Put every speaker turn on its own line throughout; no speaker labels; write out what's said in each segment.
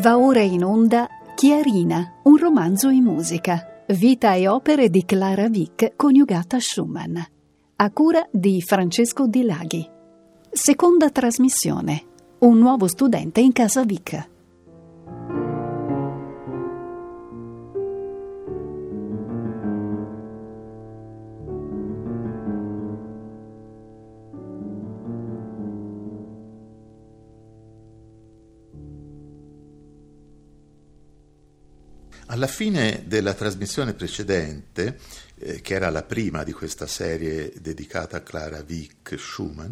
Va ora in onda Chiarina, un romanzo in musica. Vita e opere di Clara Vick coniugata a Schumann. A cura di Francesco Di Laghi. Seconda trasmissione. Un nuovo studente in casa Vick.
Alla fine della trasmissione precedente, eh, che era la prima di questa serie dedicata a Clara Wieck Schumann,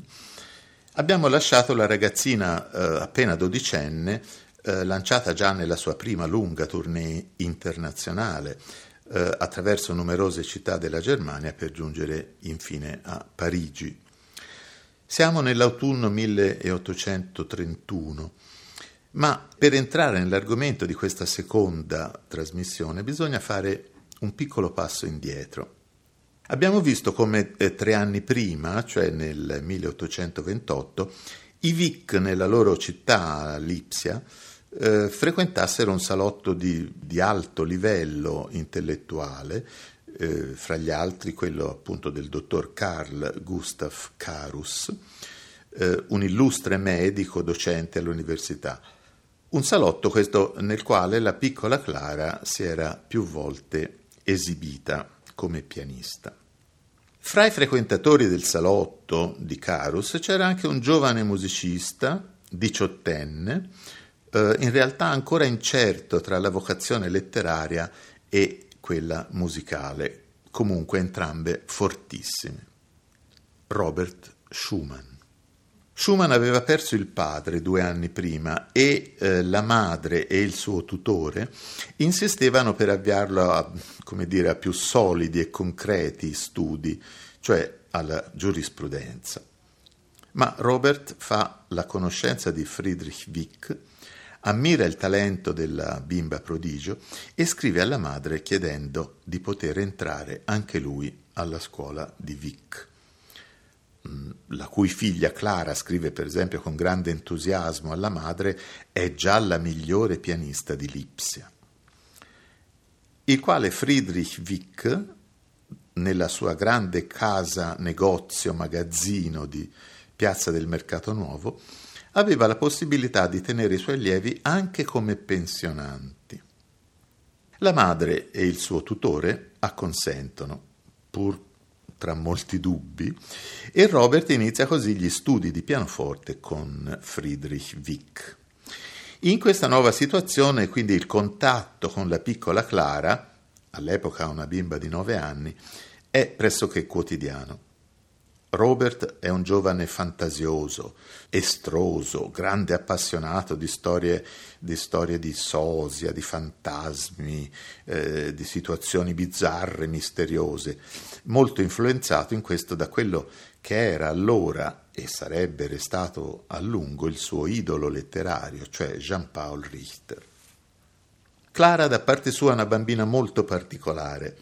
abbiamo lasciato la ragazzina eh, appena dodicenne, eh, lanciata già nella sua prima lunga tournée internazionale eh, attraverso numerose città della Germania per giungere infine a Parigi. Siamo nell'autunno 1831 ma per entrare nell'argomento di questa seconda trasmissione bisogna fare un piccolo passo indietro. Abbiamo visto come eh, tre anni prima, cioè nel 1828, i Vic nella loro città, Lipsia, eh, frequentassero un salotto di, di alto livello intellettuale, eh, fra gli altri quello appunto del dottor Carl Gustav Carus, eh, un illustre medico docente all'università. Un salotto questo nel quale la piccola Clara si era più volte esibita come pianista. Fra i frequentatori del salotto di Carus c'era anche un giovane musicista, diciottenne, eh, in realtà ancora incerto tra la vocazione letteraria e quella musicale, comunque entrambe fortissime. Robert Schumann. Schumann aveva perso il padre due anni prima e eh, la madre e il suo tutore insistevano per avviarlo a, dire, a più solidi e concreti studi, cioè alla giurisprudenza. Ma Robert fa la conoscenza di Friedrich Wick, ammira il talento della bimba prodigio e scrive alla madre chiedendo di poter entrare anche lui alla scuola di Wick la cui figlia Clara scrive per esempio con grande entusiasmo alla madre, è già la migliore pianista di Lipsia. Il quale Friedrich Wick, nella sua grande casa negozio magazzino di Piazza del Mercato Nuovo, aveva la possibilità di tenere i suoi allievi anche come pensionanti. La madre e il suo tutore acconsentono, pur tra molti dubbi, e Robert inizia così gli studi di pianoforte con Friedrich Wick. In questa nuova situazione, quindi il contatto con la piccola Clara, all'epoca una bimba di nove anni, è pressoché quotidiano. Robert è un giovane fantasioso, estroso, grande appassionato di storie di, storie di sosia, di fantasmi, eh, di situazioni bizzarre, misteriose, molto influenzato in questo da quello che era allora e sarebbe restato a lungo il suo idolo letterario, cioè Jean-Paul Richter. Clara da parte sua è una bambina molto particolare.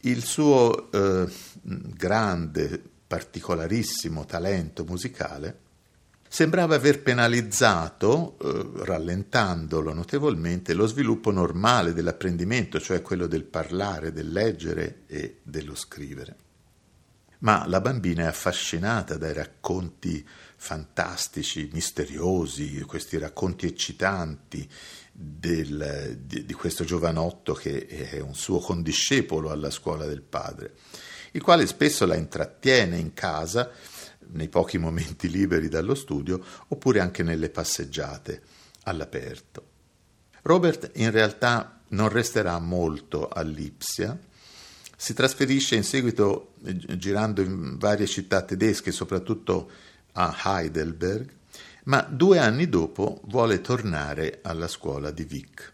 Il suo eh, grande particolarissimo talento musicale, sembrava aver penalizzato, eh, rallentandolo notevolmente, lo sviluppo normale dell'apprendimento, cioè quello del parlare, del leggere e dello scrivere. Ma la bambina è affascinata dai racconti fantastici, misteriosi, questi racconti eccitanti del, di, di questo giovanotto che è un suo condiscepolo alla scuola del padre il quale spesso la intrattiene in casa, nei pochi momenti liberi dallo studio, oppure anche nelle passeggiate all'aperto. Robert in realtà non resterà molto a Lipsia, si trasferisce in seguito eh, girando in varie città tedesche, soprattutto a Heidelberg, ma due anni dopo vuole tornare alla scuola di Wick.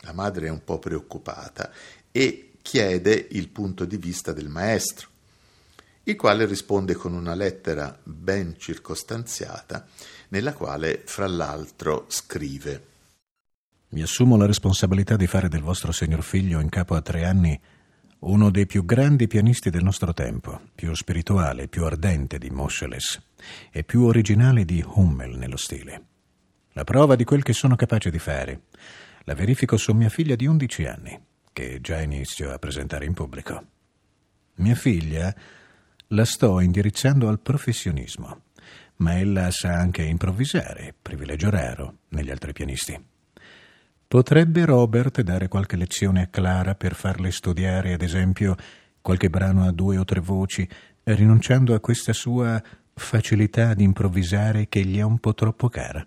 La madre è un po' preoccupata e chiede il punto di vista del maestro, il quale risponde con una lettera ben circostanziata, nella quale, fra l'altro, scrive
Mi assumo la responsabilità di fare del vostro signor figlio in capo a tre anni uno dei più grandi pianisti del nostro tempo, più spirituale, più ardente di Moscheles e più originale di Hummel nello stile. La prova di quel che sono capace di fare. La verifico su mia figlia di 11 anni, che già inizio a presentare in pubblico. Mia figlia la sto indirizzando al professionismo, ma ella sa anche improvvisare, privilegio raro negli altri pianisti. Potrebbe Robert dare qualche lezione a Clara per farle studiare, ad esempio, qualche brano a due o tre voci, rinunciando a questa sua facilità ad improvvisare che gli è un po' troppo cara?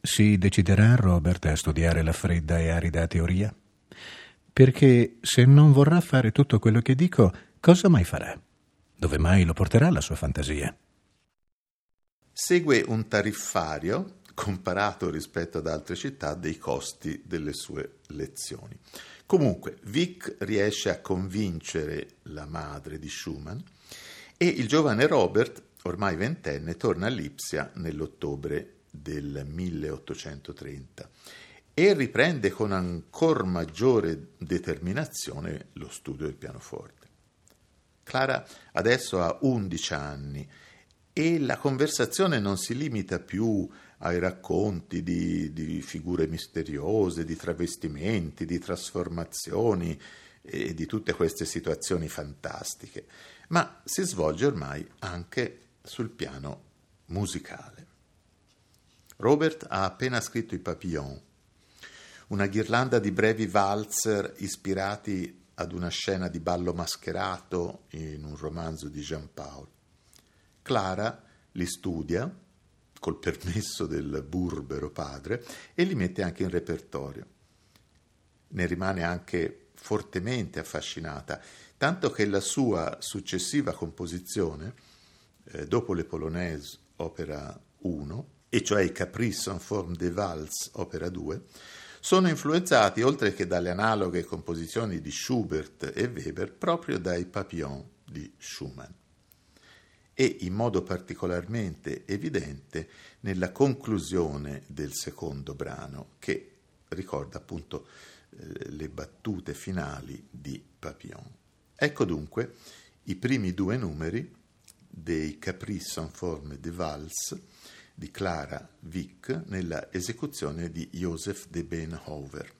Si deciderà Robert a studiare la fredda e arida teoria? Perché se non vorrà fare tutto quello che dico, cosa mai farà? Dove mai lo porterà la sua fantasia?
Segue un tariffario comparato rispetto ad altre città dei costi delle sue lezioni. Comunque, Vic riesce a convincere la madre di Schumann e il giovane Robert, ormai ventenne, torna a Lipsia nell'ottobre del 1830 e riprende con ancora maggiore determinazione lo studio del pianoforte. Clara adesso ha 11 anni e la conversazione non si limita più ai racconti di, di figure misteriose, di travestimenti, di trasformazioni e di tutte queste situazioni fantastiche, ma si svolge ormai anche sul piano musicale. Robert ha appena scritto i Papillon, una ghirlanda di brevi valzer ispirati ad una scena di ballo mascherato in un romanzo di Jean Paul. Clara li studia col permesso del burbero padre e li mette anche in repertorio. Ne rimane anche fortemente affascinata, tanto che la sua successiva composizione, eh, dopo le Polonaise opera 1, e cioè i Caprice en forme de valse opera 2, sono influenzati, oltre che dalle analoghe composizioni di Schubert e Weber, proprio dai Papillon di Schumann e in modo particolarmente evidente nella conclusione del secondo brano che ricorda appunto eh, le battute finali di Papillon. Ecco dunque i primi due numeri dei Caprice en forme de valse di Clara Wick nella esecuzione di Joseph de Beenhouwer.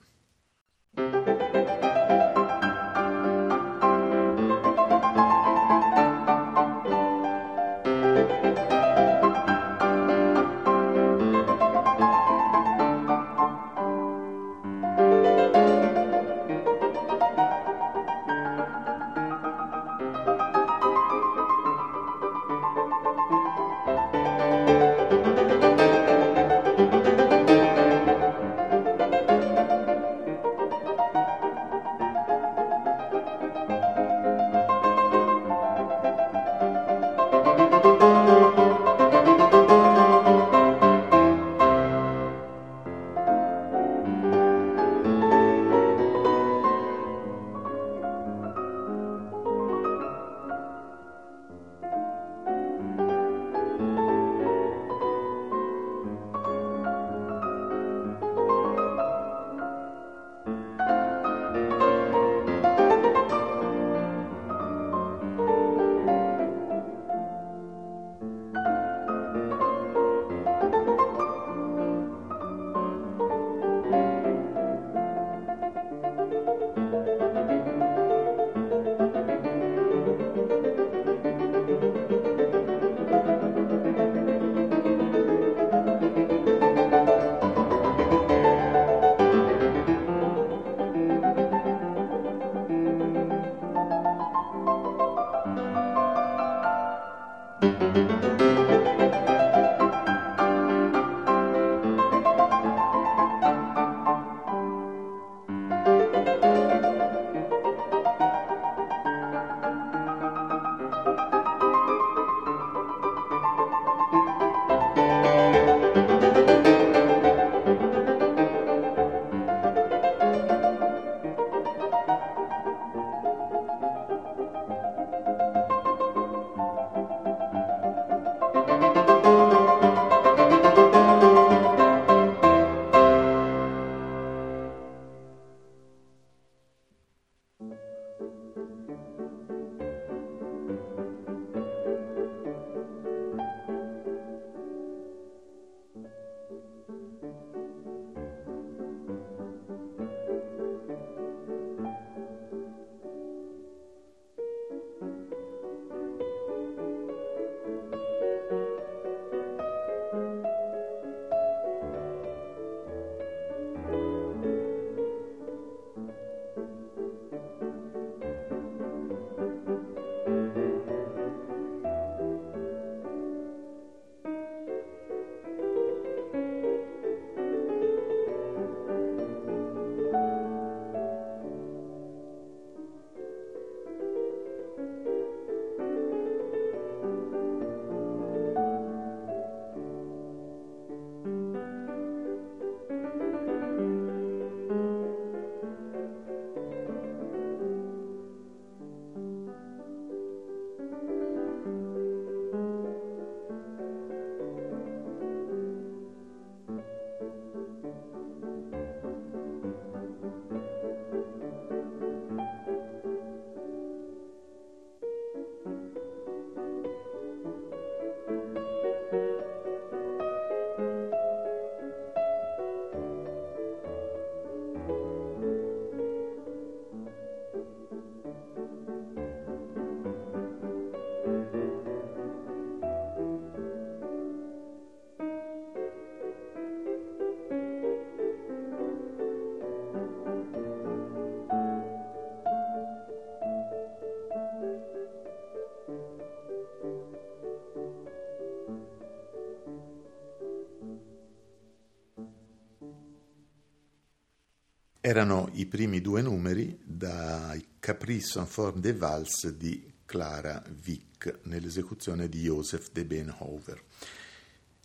Erano i primi due numeri dai Caprice en forme de valse di Clara Wick nell'esecuzione di Joseph de Benhover.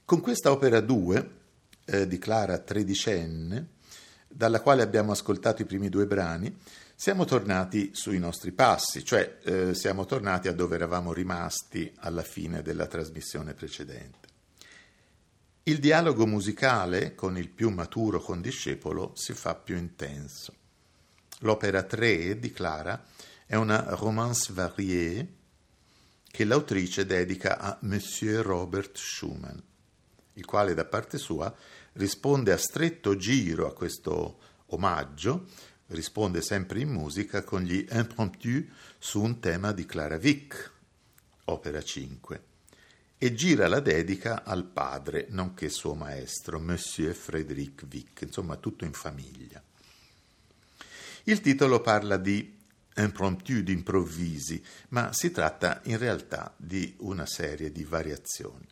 Con questa opera 2 eh, di Clara tredicenne, dalla quale abbiamo ascoltato i primi due brani, siamo tornati sui nostri passi, cioè eh, siamo tornati a dove eravamo rimasti alla fine della trasmissione precedente. Il dialogo musicale con il più maturo condiscepolo si fa più intenso. L'opera 3 di Clara è una romance variée che l'autrice dedica a Monsieur Robert Schumann, il quale da parte sua risponde a stretto giro a questo omaggio, risponde sempre in musica con gli impromptu su un tema di Clara Wick, opera 5 e gira la dedica al padre, nonché suo maestro, Monsieur Frédéric Vic, insomma tutto in famiglia. Il titolo parla di impromptu, di improvvisi, ma si tratta in realtà di una serie di variazioni.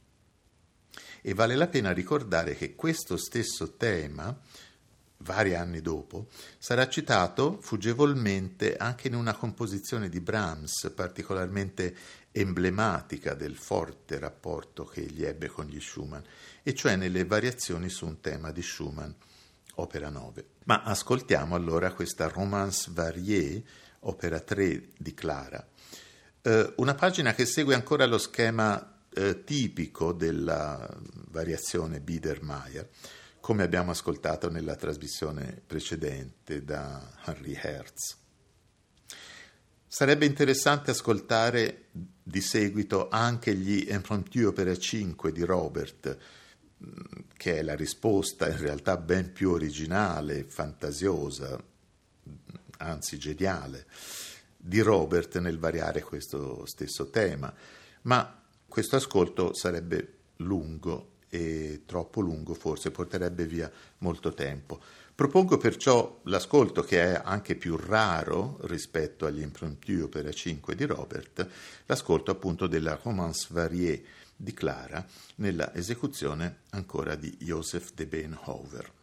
E vale la pena ricordare che questo stesso tema, vari anni dopo, sarà citato fuggevolmente anche in una composizione di Brahms particolarmente emblematica del forte rapporto che egli ebbe con gli Schumann, e cioè nelle variazioni su un tema di Schumann, opera 9. Ma ascoltiamo allora questa Romance variée, opera 3 di Clara, eh, una pagina che segue ancora lo schema eh, tipico della variazione Biedermeier, come abbiamo ascoltato nella trasmissione precedente da Henry Hertz. Sarebbe interessante ascoltare di seguito anche gli Impromptu Opera 5 di Robert, che è la risposta in realtà ben più originale, fantasiosa, anzi geniale, di Robert nel variare questo stesso tema. Ma questo ascolto sarebbe lungo e troppo lungo forse, porterebbe via molto tempo. Propongo perciò l'ascolto che è anche più raro rispetto agli impromptu opera 5 di Robert, l'ascolto appunto della Romance variée di Clara nella esecuzione ancora di Joseph de Beenhover.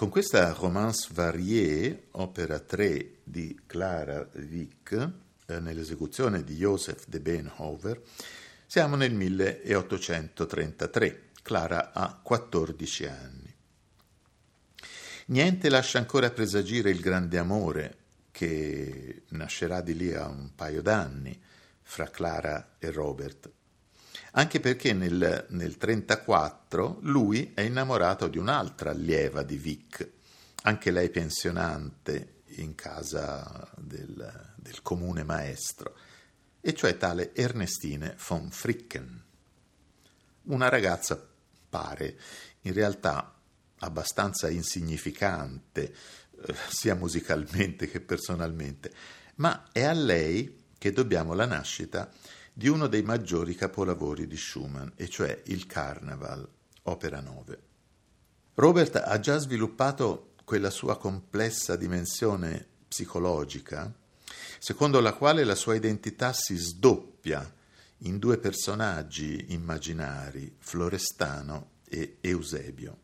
Con questa Romance variée, opera 3 di Clara Wieck, eh, nell'esecuzione di Joseph de Beenhover, siamo nel 1833. Clara ha 14 anni. Niente lascia ancora presagire il grande amore che nascerà di lì a un paio d'anni fra Clara e Robert. Anche perché nel, nel 1934 lui è innamorato di un'altra allieva di Vic, anche lei pensionante in casa del, del comune maestro, e cioè tale Ernestine von Fricken. Una ragazza pare in realtà abbastanza insignificante, eh, sia musicalmente che personalmente, ma è a lei che dobbiamo la nascita di uno dei maggiori capolavori di Schumann, e cioè il Carnaval, opera 9. Robert ha già sviluppato quella sua complessa dimensione psicologica, secondo la quale la sua identità si sdoppia in due personaggi immaginari, Florestano e Eusebio.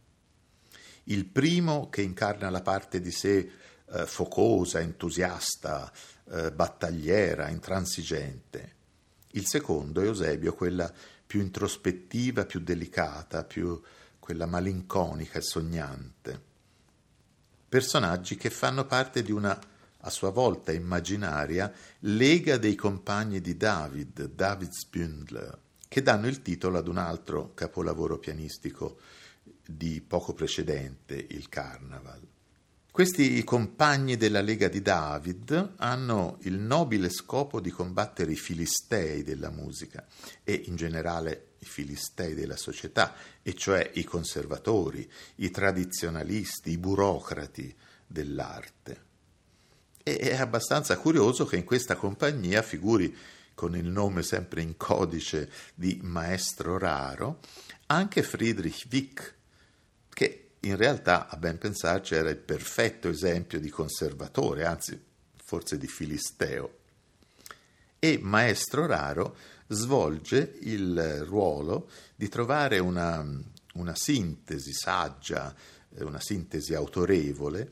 Il primo che incarna la parte di sé eh, focosa, entusiasta, eh, battagliera, intransigente. Il secondo, Eusebio, quella più introspettiva, più delicata, più quella malinconica e sognante. Personaggi che fanno parte di una, a sua volta immaginaria, lega dei compagni di David, David Spündler, che danno il titolo ad un altro capolavoro pianistico di poco precedente, il Carnaval. Questi compagni della Lega di David hanno il nobile scopo di combattere i filistei della musica e in generale i filistei della società, e cioè i conservatori, i tradizionalisti, i burocrati dell'arte. E è abbastanza curioso che in questa compagnia figuri con il nome sempre in codice di maestro raro anche Friedrich Wick, che in realtà, a ben pensarci, era il perfetto esempio di conservatore, anzi forse di filisteo. E Maestro Raro svolge il ruolo di trovare una, una sintesi saggia, eh, una sintesi autorevole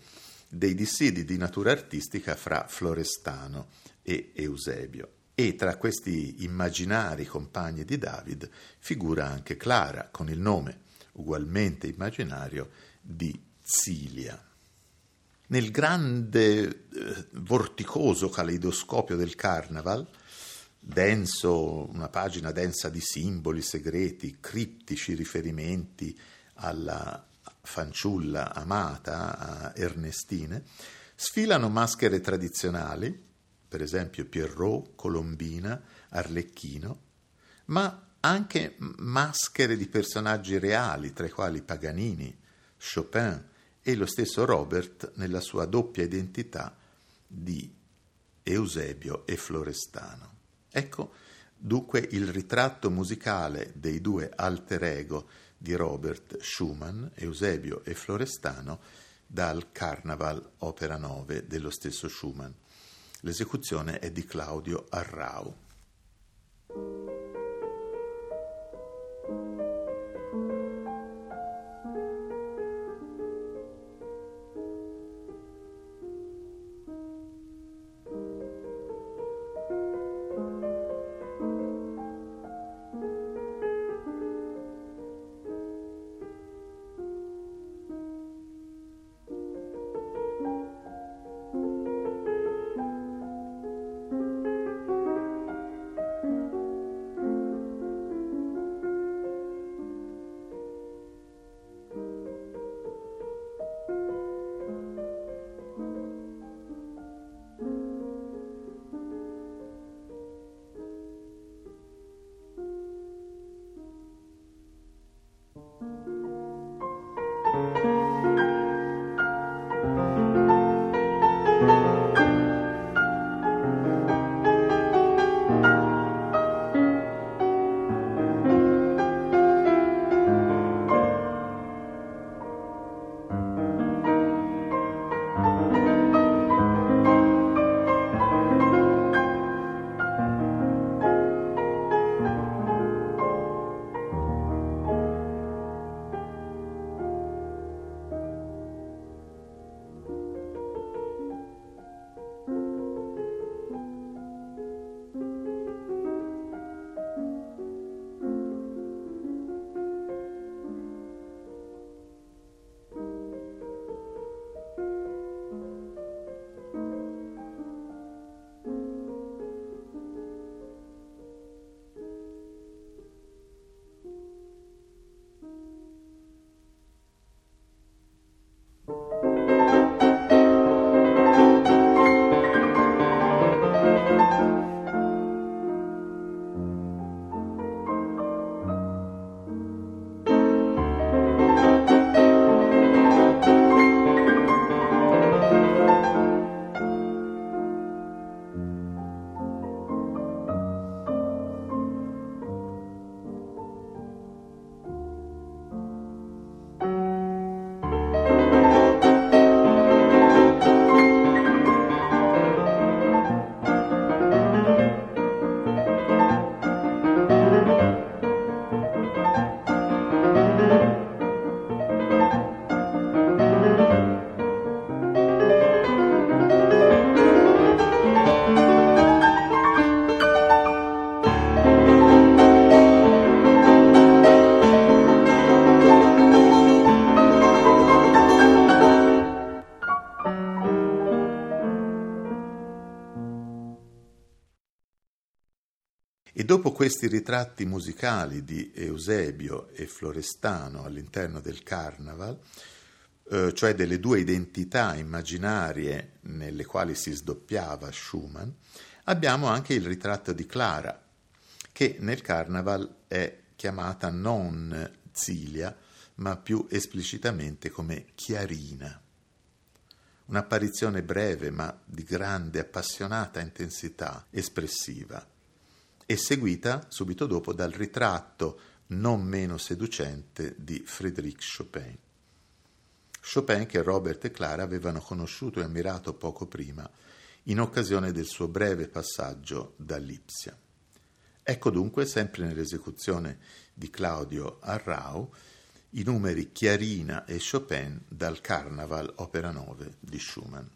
dei dissidi di natura artistica fra Florestano e Eusebio. E tra questi immaginari compagni di David figura anche Clara con il nome ugualmente immaginario, di Zilia. Nel grande eh, vorticoso caleidoscopio del Carnaval, denso, una pagina densa di simboli segreti, criptici riferimenti alla fanciulla amata, a Ernestine, sfilano maschere tradizionali, per esempio Pierrot, Colombina, Arlecchino, ma anche maschere di personaggi reali, tra i quali Paganini, Chopin e lo stesso Robert nella sua doppia identità di Eusebio e Florestano. Ecco dunque il ritratto musicale dei due alter ego di Robert Schumann, Eusebio e Florestano, dal Carnaval Opera 9 dello stesso Schumann. L'esecuzione è di Claudio Arrau. E dopo questi ritratti musicali di Eusebio e Florestano all'interno del Carnaval, eh, cioè delle due identità immaginarie nelle quali si sdoppiava Schumann, abbiamo anche il ritratto di Clara, che nel Carnaval è chiamata non Zilia, ma più esplicitamente come Chiarina. Un'apparizione breve ma di grande, appassionata intensità espressiva, e seguita subito dopo dal ritratto non meno seducente di Frédéric Chopin. Chopin che Robert e Clara avevano conosciuto e ammirato poco prima, in occasione del suo breve passaggio da Lipsia. Ecco dunque, sempre nell'esecuzione di Claudio Arrau, i numeri Chiarina e Chopin dal Carnaval Opera 9 di Schumann.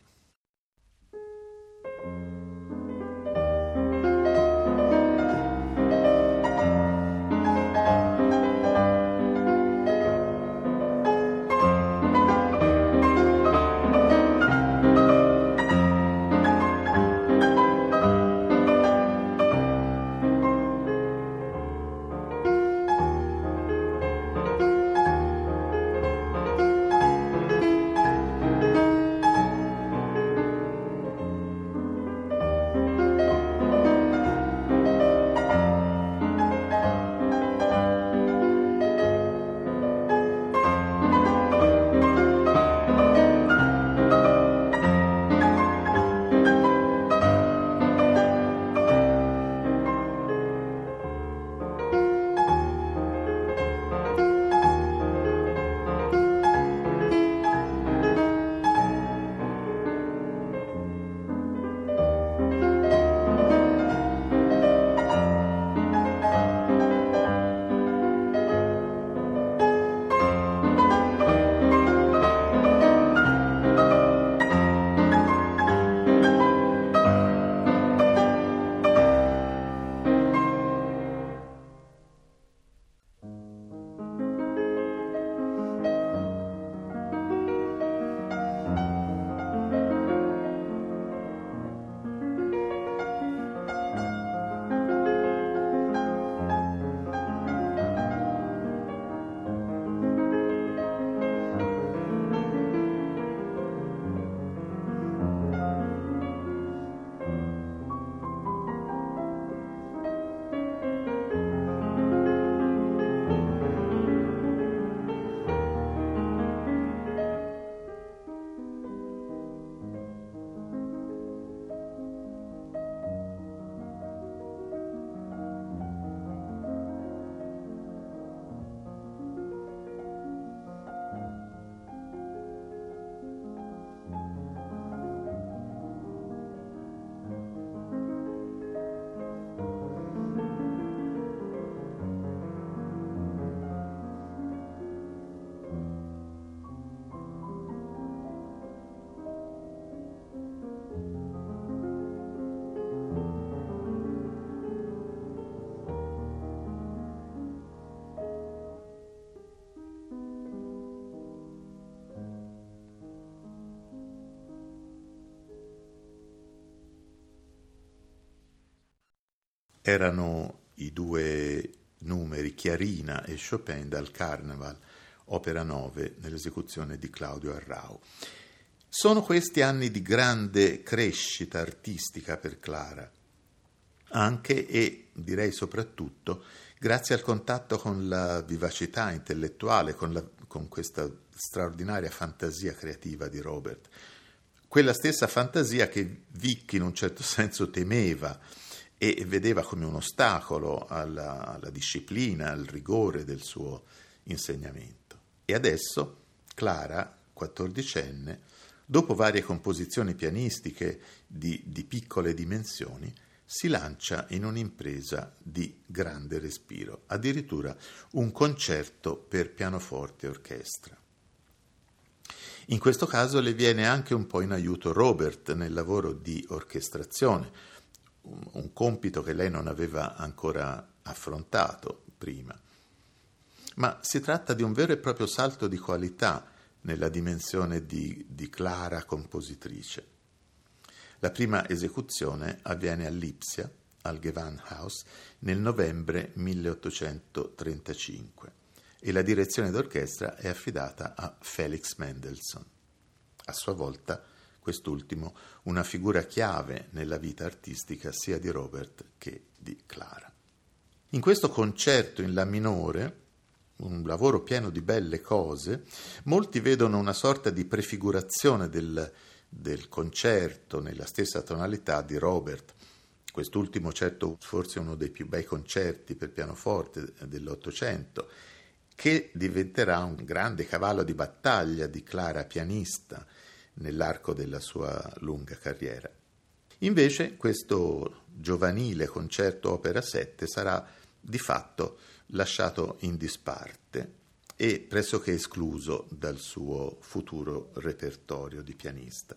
Erano i due numeri Chiarina e Chopin dal Carnaval, opera 9, nell'esecuzione di Claudio Arrau. Sono questi anni di grande crescita artistica per Clara, anche e direi soprattutto grazie al contatto con la vivacità intellettuale, con, la, con questa straordinaria fantasia creativa di Robert. Quella stessa fantasia che Vic in un certo senso temeva e vedeva come un ostacolo alla, alla disciplina, al rigore del suo insegnamento. E adesso Clara, quattordicenne, dopo varie composizioni pianistiche di, di piccole dimensioni, si lancia in un'impresa di grande respiro, addirittura un concerto per pianoforte e orchestra. In questo caso le viene anche un po' in aiuto Robert nel lavoro di orchestrazione, un compito che lei non aveva ancora affrontato prima. Ma si tratta di un vero e proprio salto di qualità nella dimensione di, di Clara compositrice. La prima esecuzione avviene a Lipsia, al Gewandhaus nel novembre 1835 e la direzione d'orchestra è affidata a Felix Mendelssohn. A sua volta, quest'ultimo una figura chiave nella vita artistica sia di Robert che di Clara. In questo concerto in La minore, un lavoro pieno di belle cose, molti vedono una sorta di prefigurazione del, del concerto nella stessa tonalità di Robert. Quest'ultimo certo forse uno dei più bei concerti per pianoforte dell'Ottocento, che diventerà un grande cavallo di battaglia di Clara pianista nell'arco della sua lunga carriera. Invece questo giovanile concerto opera 7 sarà di fatto lasciato in disparte e pressoché escluso dal suo futuro repertorio di pianista.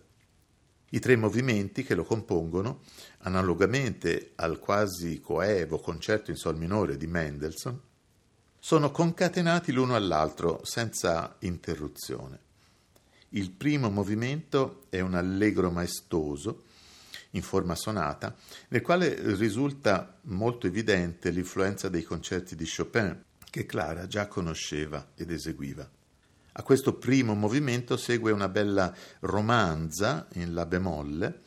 I tre movimenti che lo compongono, analogamente al quasi coevo concerto in sol minore di Mendelssohn, sono concatenati l'uno all'altro senza interruzione. Il primo movimento è un allegro maestoso in forma sonata, nel quale risulta molto evidente l'influenza dei concerti di Chopin che Clara già conosceva ed eseguiva. A questo primo movimento segue una bella romanza in La bemolle,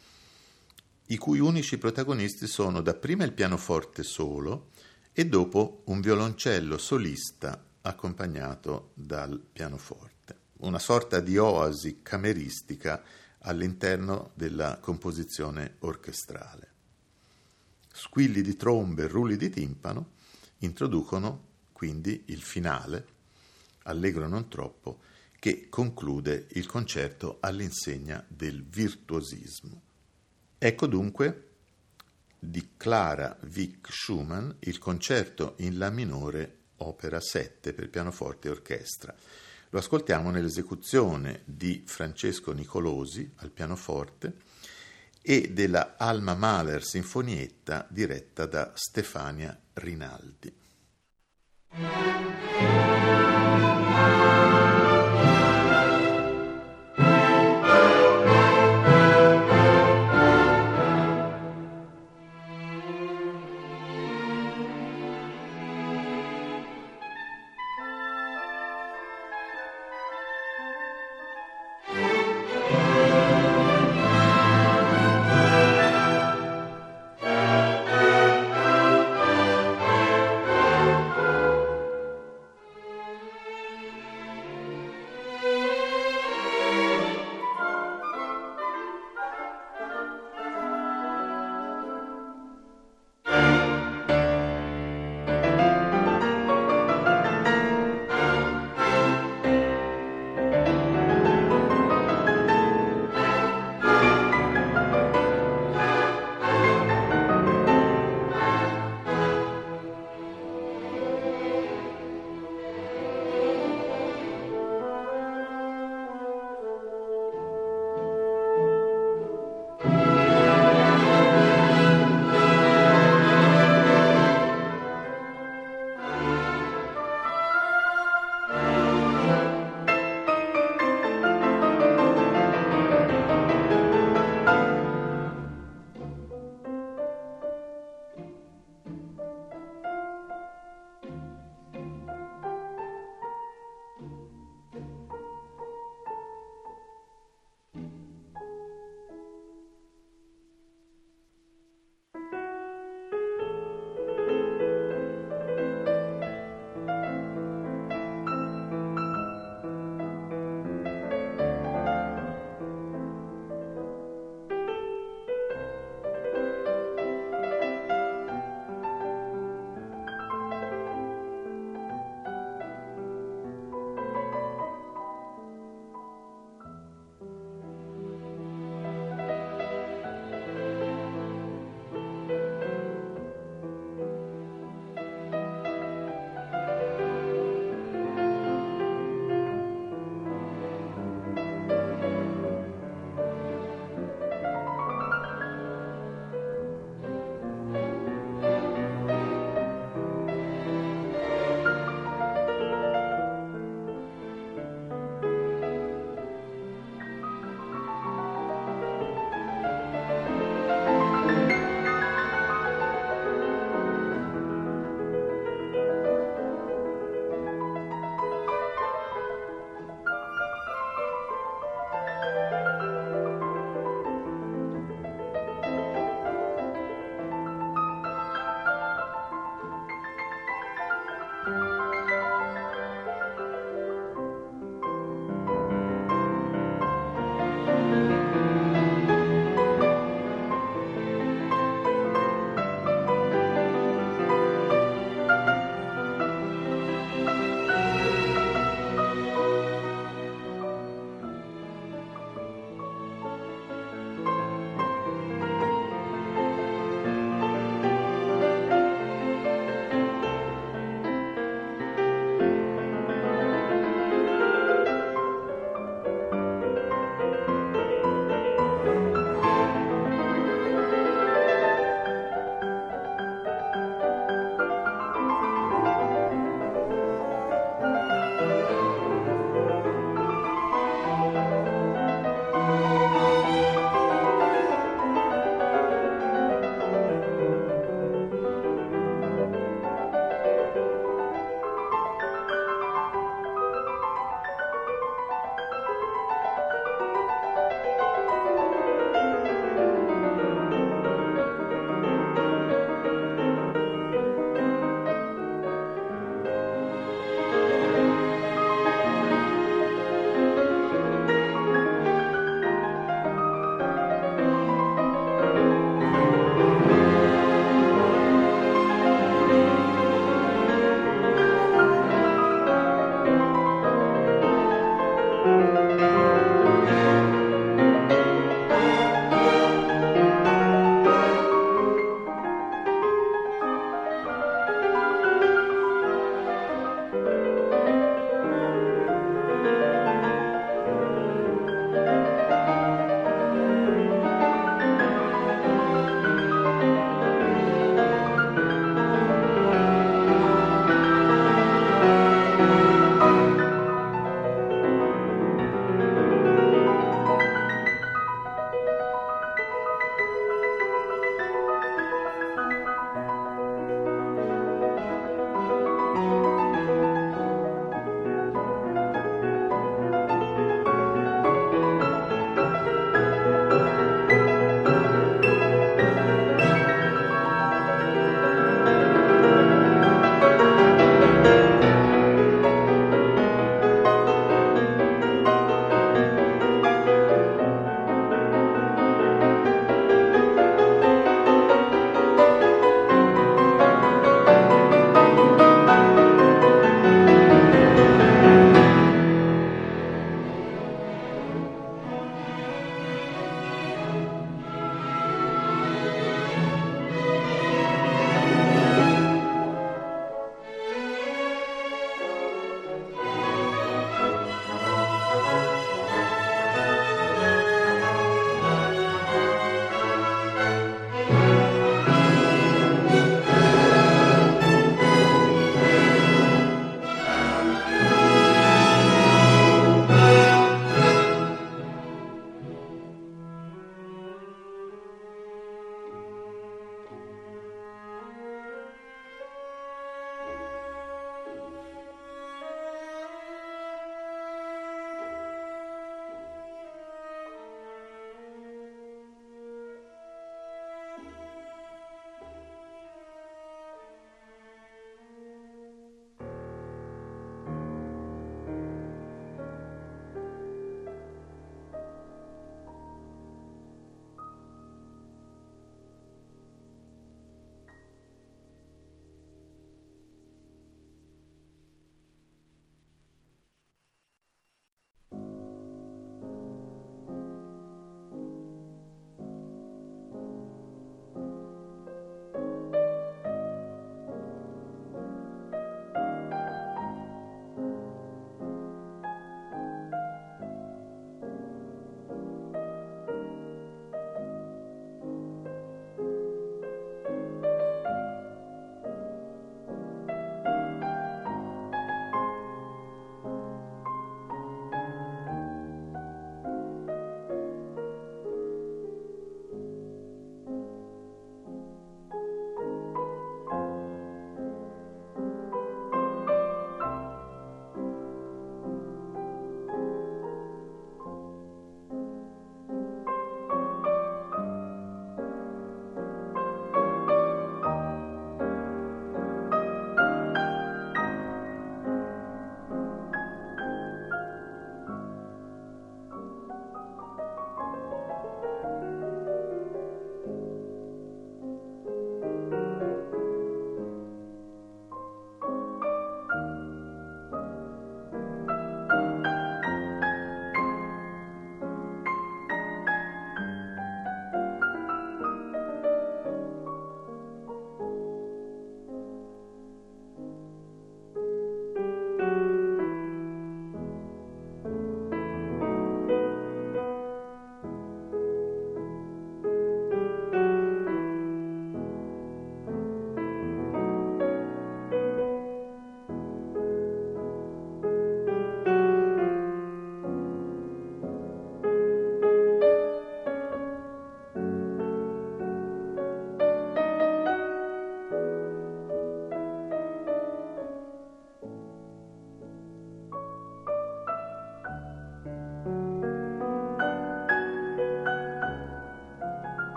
i cui unici protagonisti sono dapprima il pianoforte solo e dopo un violoncello solista accompagnato dal pianoforte. Una sorta di oasi cameristica all'interno della composizione orchestrale. Squilli di trombe e rulli di timpano introducono quindi il finale, allegro non troppo, che conclude il concerto all'insegna del virtuosismo. Ecco dunque di Clara Vick Schumann il concerto in La minore, opera 7 per pianoforte e orchestra lo ascoltiamo nell'esecuzione di Francesco Nicolosi al pianoforte e della Alma Mahler Sinfonietta diretta da Stefania Rinaldi.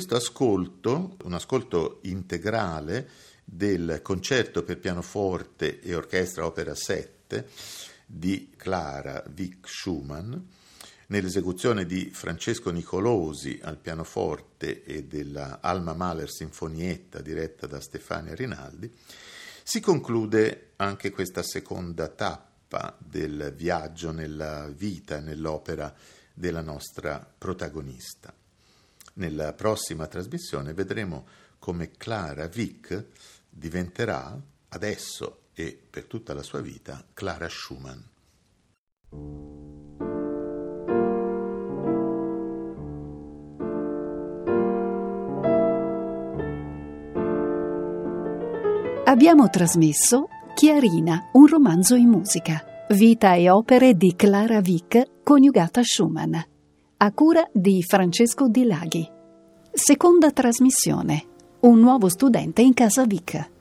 Questo ascolto, un ascolto integrale del concerto per pianoforte e orchestra opera 7 di Clara Vick Schumann, nell'esecuzione di Francesco Nicolosi al pianoforte e della Alma Mahler Sinfonietta diretta da Stefania Rinaldi, si conclude anche questa seconda tappa del viaggio nella vita e nell'opera della nostra protagonista. Nella prossima trasmissione vedremo come Clara Vick diventerà adesso e per tutta la sua vita Clara Schumann.
Abbiamo trasmesso Chiarina, un romanzo in musica. Vita e opere di Clara Vick coniugata a Schumann. A cura di Francesco Di Laghi. Seconda trasmissione. Un nuovo studente in casa Vick.